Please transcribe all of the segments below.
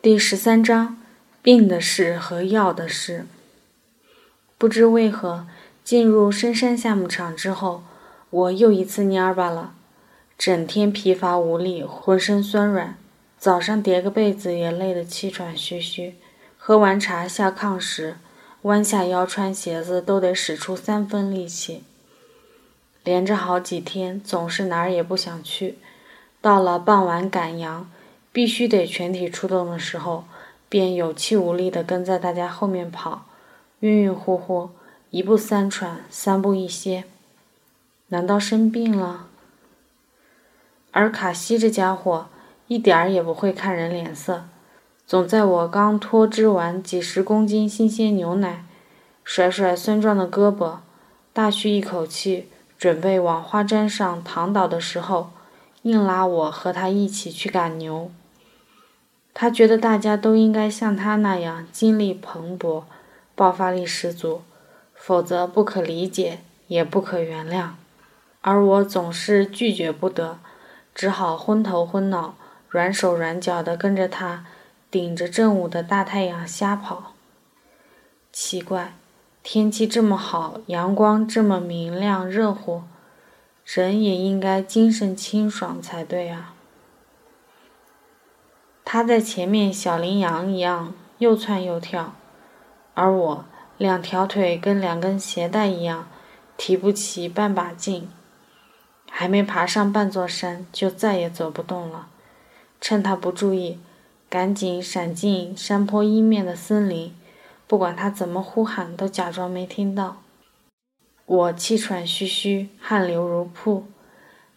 第十三章：病的事和药的事。不知为何，进入深山夏牧场之后，我又一次蔫巴了，整天疲乏无力，浑身酸软。早上叠个被子也累得气喘吁吁。喝完茶下炕时，弯下腰穿鞋子都得使出三分力气。连着好几天，总是哪儿也不想去。到了傍晚赶羊，必须得全体出动的时候，便有气无力地跟在大家后面跑，晕晕乎乎，一步三喘，三步一歇。难道生病了？而卡西这家伙一点儿也不会看人脸色，总在我刚脱脂完几十公斤新鲜牛奶，甩甩酸壮的胳膊，大吁一口气，准备往花毡上躺倒的时候。硬拉我和他一起去赶牛。他觉得大家都应该像他那样精力蓬勃、爆发力十足，否则不可理解也不可原谅。而我总是拒绝不得，只好昏头昏脑、软手软脚地跟着他，顶着正午的大太阳瞎跑。奇怪，天气这么好，阳光这么明亮热乎。人也应该精神清爽才对啊！他在前面小羚羊一样又窜又跳，而我两条腿跟两根鞋带一样，提不起半把劲。还没爬上半座山，就再也走不动了。趁他不注意，赶紧闪进山坡阴面的森林，不管他怎么呼喊，都假装没听到。我气喘吁吁，汗流如瀑，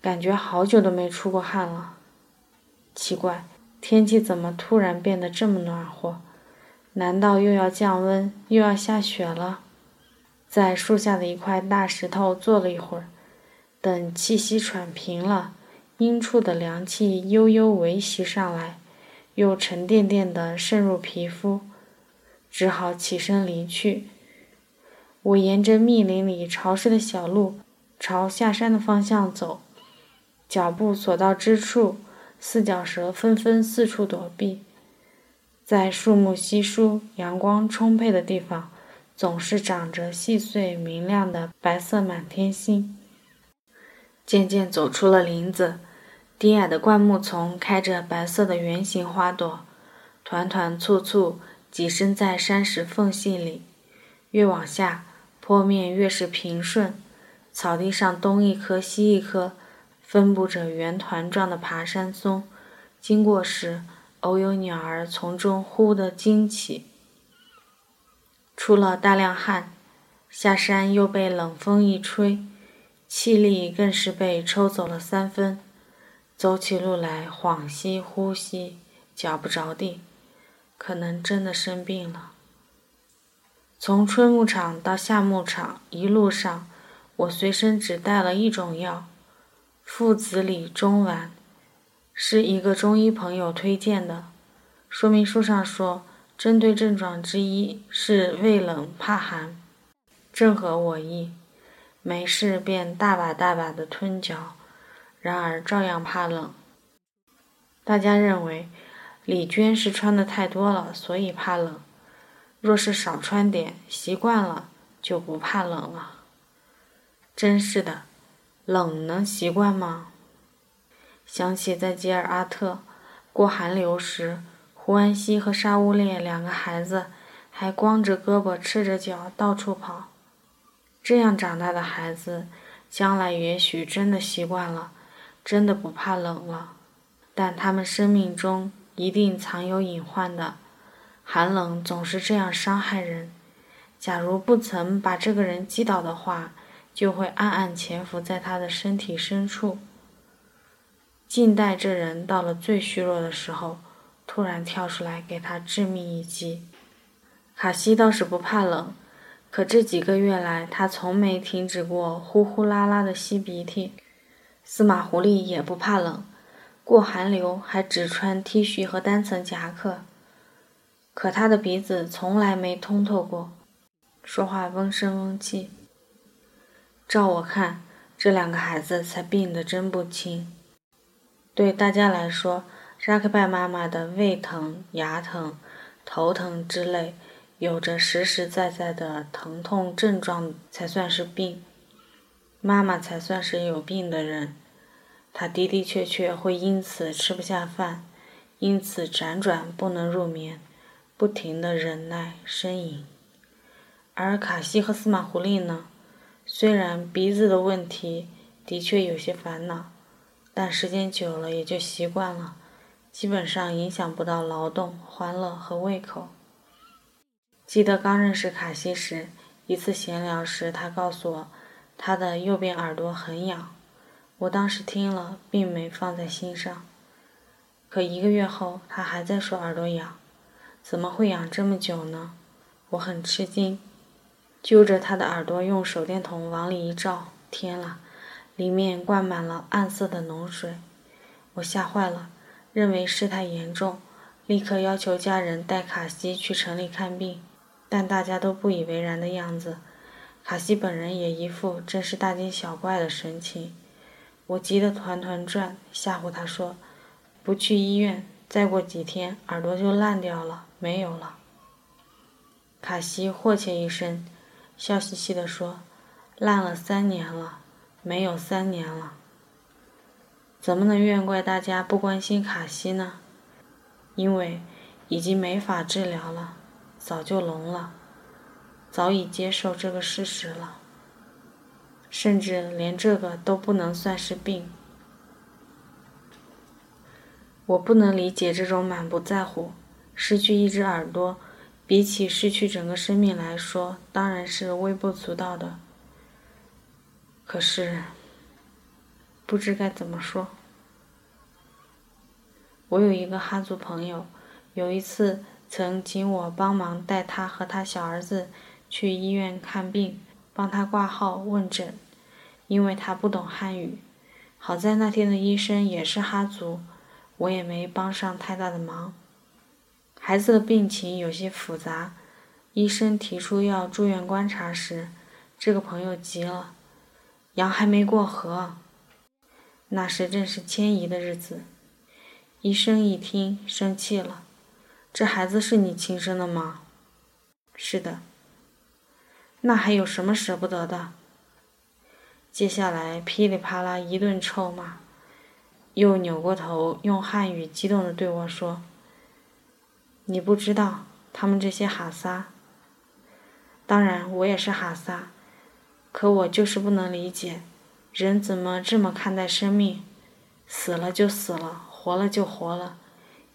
感觉好久都没出过汗了。奇怪，天气怎么突然变得这么暖和？难道又要降温，又要下雪了？在树下的一块大石头坐了一会儿，等气息喘平了，阴处的凉气悠悠围袭上来，又沉甸甸地渗入皮肤，只好起身离去。我沿着密林里潮湿的小路，朝下山的方向走，脚步所到之处，四脚蛇纷纷四处躲避。在树木稀疏、阳光充沛的地方，总是长着细碎明亮的白色满天星。渐渐走出了林子，低矮的灌木丛开着白色的圆形花朵，团团簇簇挤身在山石缝隙里。越往下，坡面越是平顺，草地上东一棵西一棵，分布着圆团状的爬山松。经过时，偶有鸟儿从中忽地惊起。出了大量汗，下山又被冷风一吹，气力更是被抽走了三分。走起路来恍兮惚兮，脚不着地，可能真的生病了。从春牧场到夏牧场，一路上我随身只带了一种药——附子李中丸，是一个中医朋友推荐的。说明书上说，针对症状之一是畏冷怕寒，正合我意。没事便大把大把的吞嚼，然而照样怕冷。大家认为李娟是穿的太多了，所以怕冷。若是少穿点，习惯了就不怕冷了。真是的，冷能习惯吗？想起在吉尔阿特过寒流时，胡安西和沙乌烈两个孩子还光着胳膊赤着脚到处跑。这样长大的孩子，将来也许真的习惯了，真的不怕冷了。但他们生命中一定藏有隐患的。寒冷总是这样伤害人。假如不曾把这个人击倒的话，就会暗暗潜伏在他的身体深处。静待这人到了最虚弱的时候，突然跳出来给他致命一击。卡西倒是不怕冷，可这几个月来，他从没停止过呼呼啦啦的吸鼻涕。司马狐狸也不怕冷，过寒流还只穿 T 恤和单层夹克。可他的鼻子从来没通透过，说话嗡声嗡气。照我看，这两个孩子才病得真不轻。对大家来说，扎克拜妈妈的胃疼、牙疼、头疼之类，有着实实在在的疼痛症状才算是病，妈妈才算是有病的人。她的的确确会因此吃不下饭，因此辗转不能入眠，不停的忍耐呻吟。而卡西和司马狐狸呢，虽然鼻子的问题的确有些烦恼，但时间久了也就习惯了。基本上影响不到劳动、欢乐和胃口。记得刚认识卡西时，一次闲聊时，他告诉我，他的右边耳朵很痒。我当时听了，并没放在心上。可一个月后，他还在说耳朵痒，怎么会痒这么久呢？我很吃惊，揪着他的耳朵，用手电筒往里一照，天啦，里面灌满了暗色的脓水，我吓坏了。认为事态严重，立刻要求家人带卡西去城里看病，但大家都不以为然的样子。卡西本人也一副真是大惊小怪的神情。我急得团团转，吓唬他说：“不去医院，再过几天耳朵就烂掉了，没有了。”卡西霍切一声，笑嘻嘻地说：“烂了三年了，没有三年了。”怎么能怨怪大家不关心卡西呢？因为已经没法治疗了，早就聋了，早已接受这个事实了，甚至连这个都不能算是病。我不能理解这种满不在乎。失去一只耳朵，比起失去整个生命来说，当然是微不足道的。可是。不知该怎么说。我有一个哈族朋友，有一次曾请我帮忙带他和他小儿子去医院看病，帮他挂号问诊，因为他不懂汉语。好在那天的医生也是哈族，我也没帮上太大的忙。孩子的病情有些复杂，医生提出要住院观察时，这个朋友急了，羊还没过河。那时正是迁移的日子，医生一听生气了：“这孩子是你亲生的吗？”“是的。”“那还有什么舍不得的？”接下来噼里啪啦一顿臭骂，又扭过头用汉语激动地对我说：“你不知道他们这些哈萨，当然我也是哈萨，可我就是不能理解。”人怎么这么看待生命？死了就死了，活了就活了，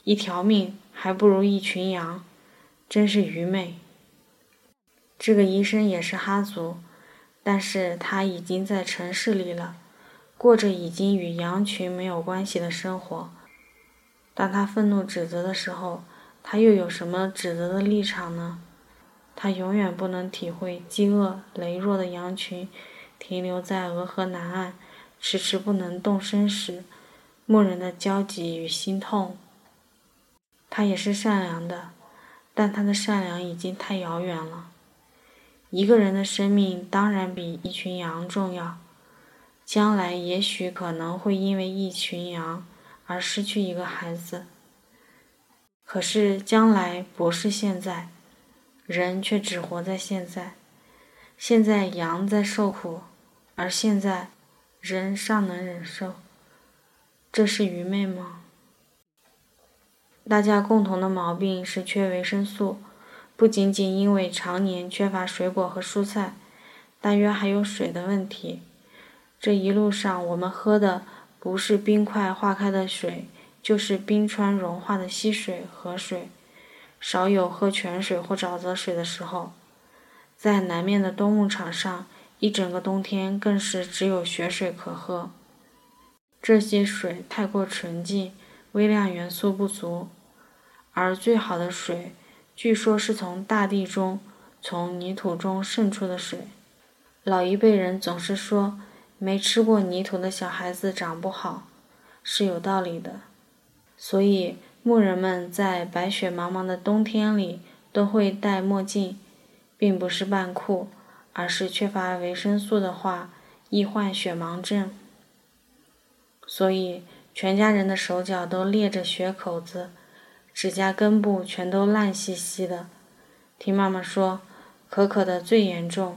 一条命还不如一群羊，真是愚昧。这个医生也是哈族，但是他已经在城市里了，过着已经与羊群没有关系的生活。当他愤怒指责的时候，他又有什么指责的立场呢？他永远不能体会饥饿羸弱的羊群。停留在俄河南岸，迟迟不能动身时，牧人的焦急与心痛。他也是善良的，但他的善良已经太遥远了。一个人的生命当然比一群羊重要，将来也许可能会因为一群羊而失去一个孩子。可是将来不是现在，人却只活在现在。现在羊在受苦，而现在人尚能忍受，这是愚昧吗？大家共同的毛病是缺维生素，不仅仅因为常年缺乏水果和蔬菜，大约还有水的问题。这一路上我们喝的不是冰块化开的水，就是冰川融化的溪水、河水，少有喝泉水或沼泽水的时候。在南面的冬牧场上，一整个冬天更是只有雪水可喝。这些水太过纯净，微量元素不足。而最好的水，据说是从大地中、从泥土中渗出的水。老一辈人总是说，没吃过泥土的小孩子长不好，是有道理的。所以牧人们在白雪茫茫的冬天里都会戴墨镜。并不是扮酷，而是缺乏维生素的话，易患雪盲症。所以全家人的手脚都裂着血口子，指甲根部全都烂兮兮的。听妈妈说，可可的最严重，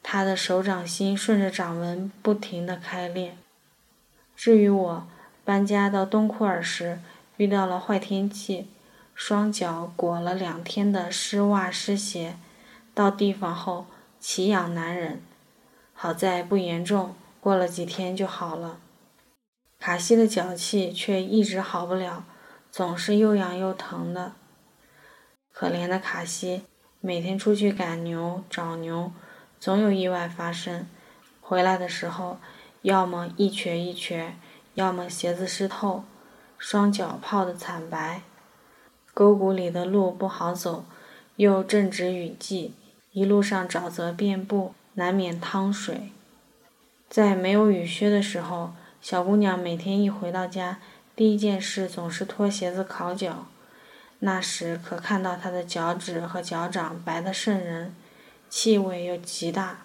她的手掌心顺着掌纹不停地开裂。至于我，搬家到东库尔时遇到了坏天气，双脚裹了两天的湿袜湿鞋，到地方后奇痒难忍，好在不严重，过了几天就好了。卡西的脚气却一直好不了，总是又痒又疼的。可怜的卡西，每天出去赶牛、找牛，总有意外发生。回来的时候，要么一瘸一瘸，要么鞋子湿透，双脚泡得惨白。沟谷里的路不好走，又正值雨季，一路上沼泽遍布，难免淌水。在没有雨靴的时候，小姑娘每天一回到家，第一件事总是脱鞋子烤脚。那时可看到她的脚趾和脚掌白得渗人，气味又极大。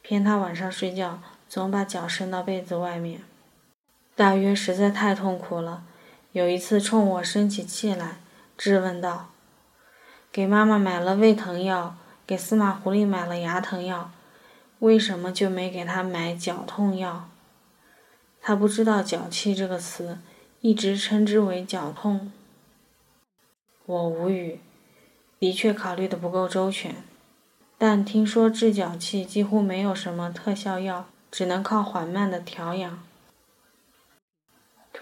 偏她晚上睡觉总把脚伸到被子外面。大约实在太痛苦了，有一次冲我生起气来，质问道：“给妈妈买了胃疼药，给司马狐狸买了牙疼药，为什么就没给她买脚痛药？”他不知道“脚气”这个词，一直称之为“脚痛”。我无语，的确考虑的不够周全。但听说治脚气几乎没有什么特效药，只能靠缓慢的调养。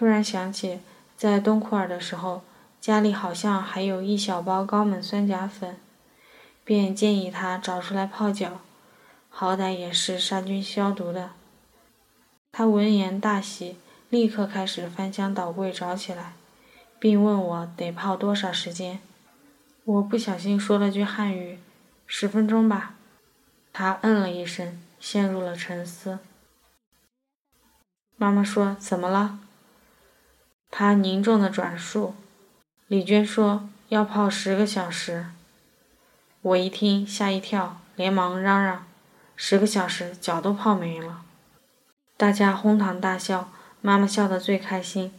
突然想起，在东库尔的时候，家里好像还有一小包高锰酸钾粉，便建议他找出来泡脚，好歹也是杀菌消毒的。他闻言大喜，立刻开始翻箱倒柜找起来，并问我得泡多少时间。我不小心说了句汉语：“十分钟吧。”他嗯了一声，陷入了沉思。妈妈说：“怎么了？”他凝重的转述：“李娟说要泡十个小时。”我一听吓一跳，连忙嚷嚷：“十个小时，脚都泡没了。”大家哄堂大笑，妈妈笑得最开心。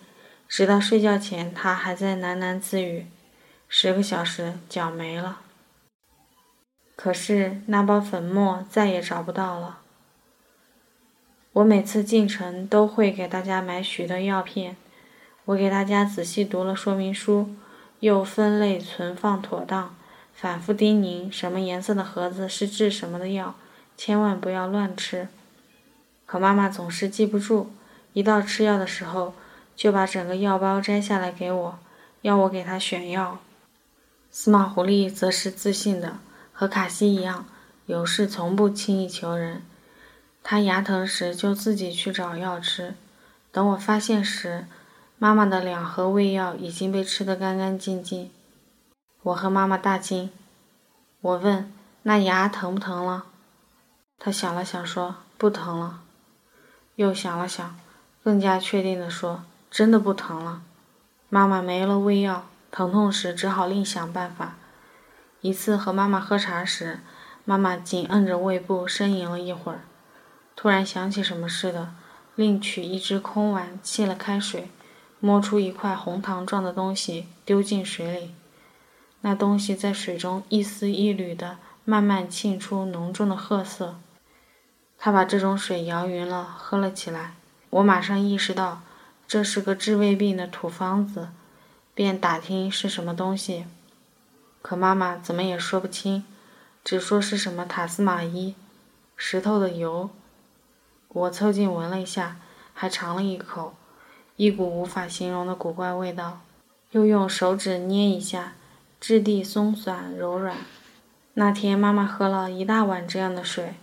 直到睡觉前，她还在喃喃自语：“十个小时，脚没了。”可是那包粉末再也找不到了。我每次进城都会给大家买许多药片，我给大家仔细读了说明书，又分类存放妥当，反复叮咛什么颜色的盒子是治什么的药，千万不要乱吃。可妈妈总是记不住，一到吃药的时候，就把整个药包摘下来给我，要我给她选药。司马狐狸则是自信的，和卡西一样，有事从不轻易求人。他牙疼时就自己去找药吃，等我发现时，妈妈的两盒胃药已经被吃得干干净净。我和妈妈大惊，我问：“那牙疼不疼了？”他想了想说：“不疼了。”又想了想，更加确定地说：“真的不疼了。”妈妈没了胃药，疼痛时只好另想办法。一次和妈妈喝茶时，妈妈紧摁着胃部呻吟了一会儿，突然想起什么似的，另取一只空碗沏了开水，摸出一块红糖状的东西丢进水里。那东西在水中一丝一缕的慢慢沁出浓重的褐色。他把这种水摇匀了，喝了起来。我马上意识到这是个治胃病的土方子，便打听是什么东西。可妈妈怎么也说不清，只说是什么塔斯马伊，石头的油。我凑近闻了一下，还尝了一口，一股无法形容的古怪味道。又用手指捏一下，质地松软柔软。那天妈妈喝了一大碗这样的水。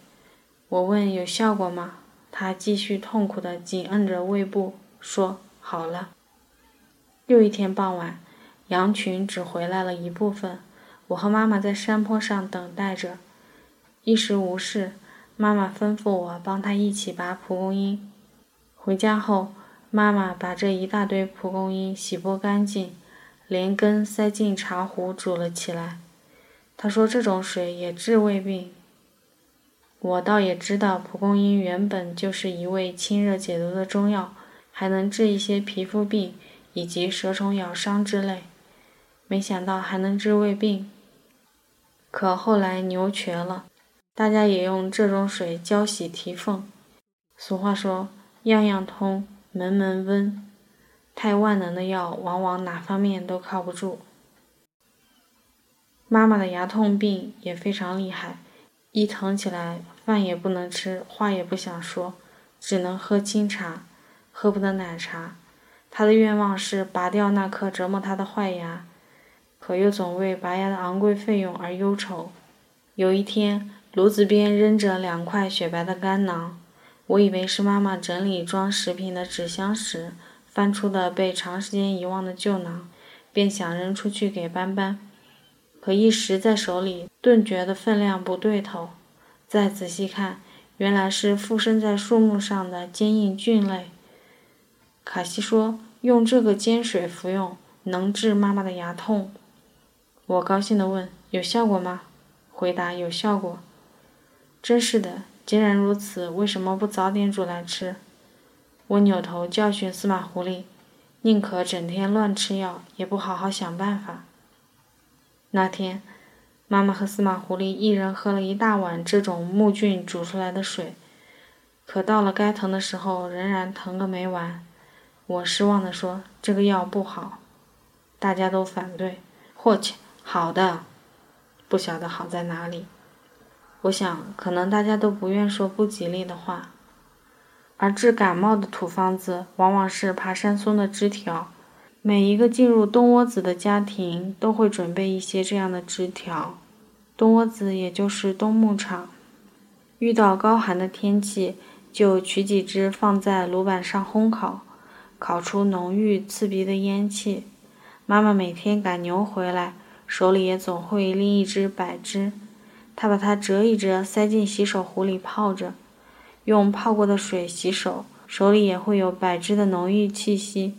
我问有效果吗？他继续痛苦地紧摁着胃部，说：“好了。”又一天傍晚，羊群只回来了一部分，我和妈妈在山坡上等待着。一时无事，妈妈吩咐我帮她一起拔蒲公英。回家后，妈妈把这一大堆蒲公英洗剥干净，连根塞进茶壶煮了起来。她说这种水也治胃病。我倒也知道，蒲公英原本就是一味清热解毒的中药，还能治一些皮肤病以及蛇虫咬伤之类。没想到还能治胃病。可后来牛瘸了，大家也用这种水浇洗蹄缝。俗话说，样样通，门门温。太万能的药，往往哪方面都靠不住。妈妈的牙痛病也非常厉害，一疼起来，饭也不能吃，话也不想说，只能喝清茶，喝不得奶茶。她的愿望是拔掉那颗折磨她的坏牙，可又总为拔牙的昂贵费用而忧愁。有一天，炉子边扔着两块雪白的干囊，我以为是妈妈整理装食品的纸箱时。翻出的被长时间遗忘的旧囊，便想扔出去给斑斑，可一时在手里，顿觉得分量不对头。再仔细看，原来是附生在树木上的坚硬菌类。卡西说：“用这个煎水服用，能治妈妈的牙痛。”我高兴地问：“有效果吗？”回答：“有效果。”真是的，既然如此，为什么不早点煮来吃？我扭头教训司马狐狸，宁可整天乱吃药，也不好好想办法。那天，妈妈和司马狐狸一人喝了一大碗这种木菌煮出来的水，可到了该疼的时候，仍然疼个没完。我失望地说：“这个药不好。”大家都反对：“霍切，好的，不晓得好在哪里。”我想，可能大家都不愿说不吉利的话。而治感冒的土方子往往是爬山松的枝条。每一个进入冬窝子的家庭都会准备一些这样的枝条。冬窝子也就是冬牧场。遇到高寒的天气，就取几枝放在炉板上烘烤，烤出浓郁刺鼻的烟气。妈妈每天赶牛回来，手里也总会拎一只柏枝，他把它折一折，塞进洗手壶里泡着。用泡过的水洗手，手里也会有柏枝的浓郁气息。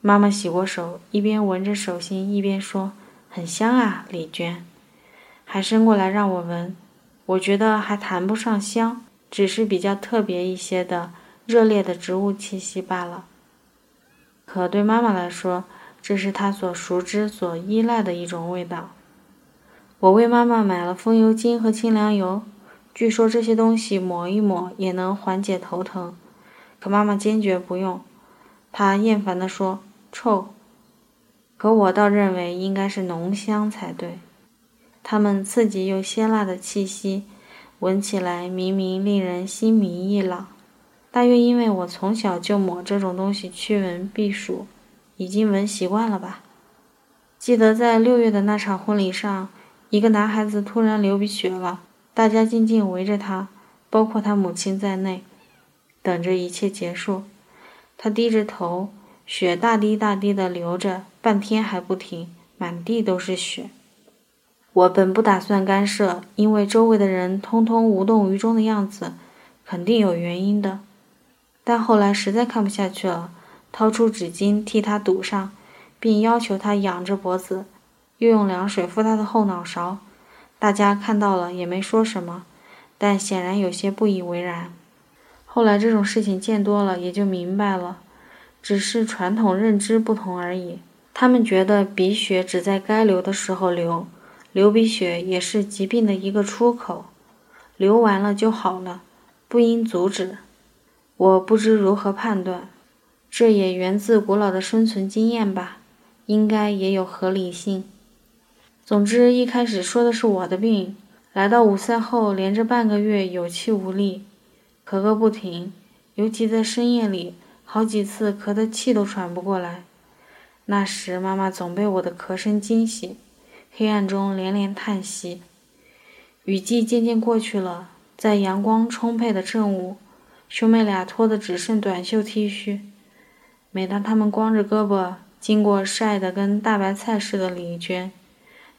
妈妈洗过手，一边闻着手心，一边说：“很香啊，李娟。”还伸过来让我闻。我觉得还谈不上香，只是比较特别一些的热烈的植物气息罢了。可对妈妈来说，这是她所熟知、所依赖的一种味道。我为妈妈买了风油精和清凉油。据说这些东西抹一抹也能缓解头疼，可妈妈坚决不用。她厌烦地说：“臭。”可我倒认为应该是浓香才对。它们刺激又鲜辣的气息，闻起来明明令人心迷意朗。大约因为我从小就抹这种东西驱蚊避暑，已经闻习惯了吧。记得在六月的那场婚礼上，一个男孩子突然流鼻血了。大家静静围着他，包括他母亲在内，等着一切结束。他低着头，血大滴大滴的流着，半天还不停，满地都是血。我本不打算干涉，因为周围的人通通无动于衷的样子，肯定有原因的。但后来实在看不下去了，掏出纸巾替他堵上，并要求他仰着脖子，又用凉水敷他的后脑勺。大家看到了也没说什么，但显然有些不以为然。后来这种事情见多了，也就明白了，只是传统认知不同而已。他们觉得鼻血只在该流的时候流，流鼻血也是疾病的一个出口，流完了就好了，不应阻止。我不知如何判断，这也源自古老的生存经验吧，应该也有合理性。总之，一开始说的是我的病，来到五赛后，连着半个月有气无力，咳个不停，尤其在深夜里，好几次咳得气都喘不过来。那时，妈妈总被我的咳声惊醒，黑暗中连连叹息。雨季渐渐过去了，在阳光充沛的正午，兄妹俩脱得只剩短袖 T 恤。每当他们光着胳膊经过晒得跟大白菜似的李娟，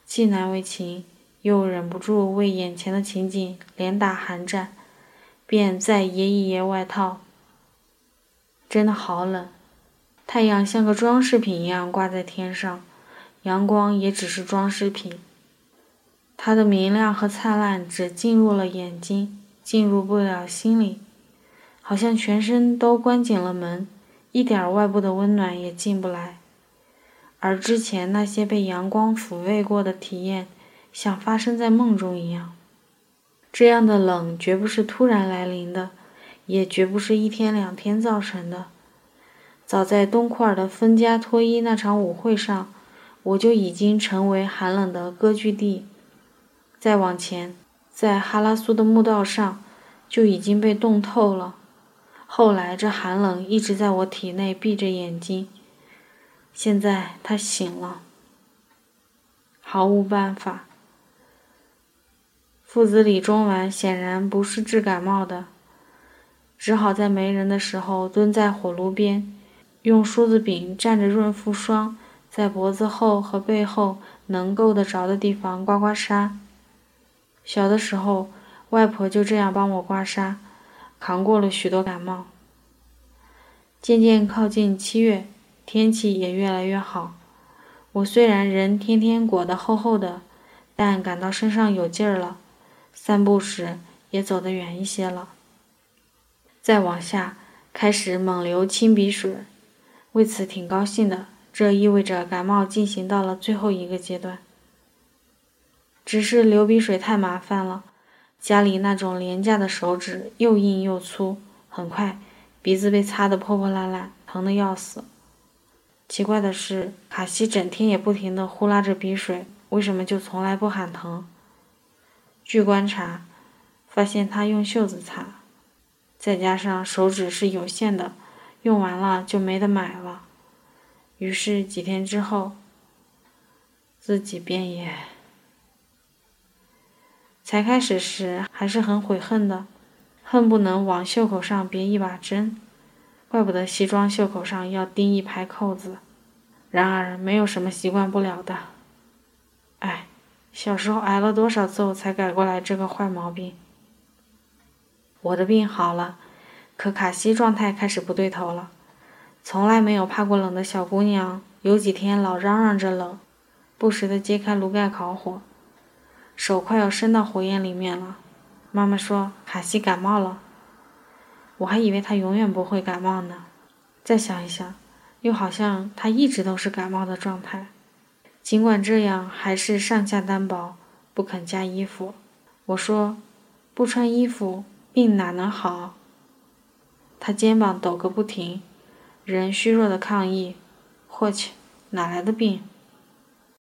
既难为情，又忍不住为眼前的情景连打寒战，便再掖一掖外套。真的好冷，太阳像个装饰品一样挂在天上，阳光也只是装饰品。它的明亮和灿烂只进入了眼睛，进入不了心里，好像全身都关紧了门，一点外部的温暖也进不来。而之前那些被阳光抚慰过的体验，像发生在梦中一样。这样的冷绝不是突然来临的，也绝不是一天两天造成的。早在东库尔的芬加脱衣那场舞会上，我就已经成为寒冷的歌剧地。再往前，在哈拉苏的墓道上，就已经被冻透了。后来，这寒冷一直在我体内闭着眼睛。现在他醒了，毫无办法。父子李中丸显然不是治感冒的，只好在没人的时候蹲在火炉边。用梳子柄蘸着润肤霜，在脖子后和背后能够得着的地方刮刮痧。小的时候，外婆就这样帮我刮痧，扛过了许多感冒。渐渐靠近七月，天气也越来越好。我虽然人天天裹得厚厚的，但感到身上有劲儿了，散步时也走得远一些了。再往下，开始猛流清鼻水。为此挺高兴的，这意味着感冒进行到了最后一个阶段。只是流鼻水太麻烦了，家里那种廉价的手纸又硬又粗，很快鼻子被擦得破破烂烂，疼得要死。奇怪的是，卡西整天也不停地呼拉着鼻水，为什么就从来不喊疼？据观察，发现他用袖子擦，再加上手指是有限的。用完了就没得买了，于是几天之后，自己便也。才开始时还是很悔恨的，恨不能往袖口上别一把针，怪不得西装袖口上要钉一排扣子。然而没有什么习惯不了的。哎，小时候挨了多少揍才改过来这个坏毛病。我的病好了。可卡西状态开始不对头了，从来没有怕过冷的小姑娘，有几天老嚷嚷着冷，不时地揭开炉盖烤火，手快要伸到火焰里面了。妈妈说卡西感冒了，我还以为他永远不会感冒呢。再想一想，又好像他一直都是感冒的状态，尽管这样，还是上下单薄，不肯加衣服。我说，不穿衣服，病哪能好？他肩膀抖个不停，人虚弱的抗议：“霍去，哪来的病？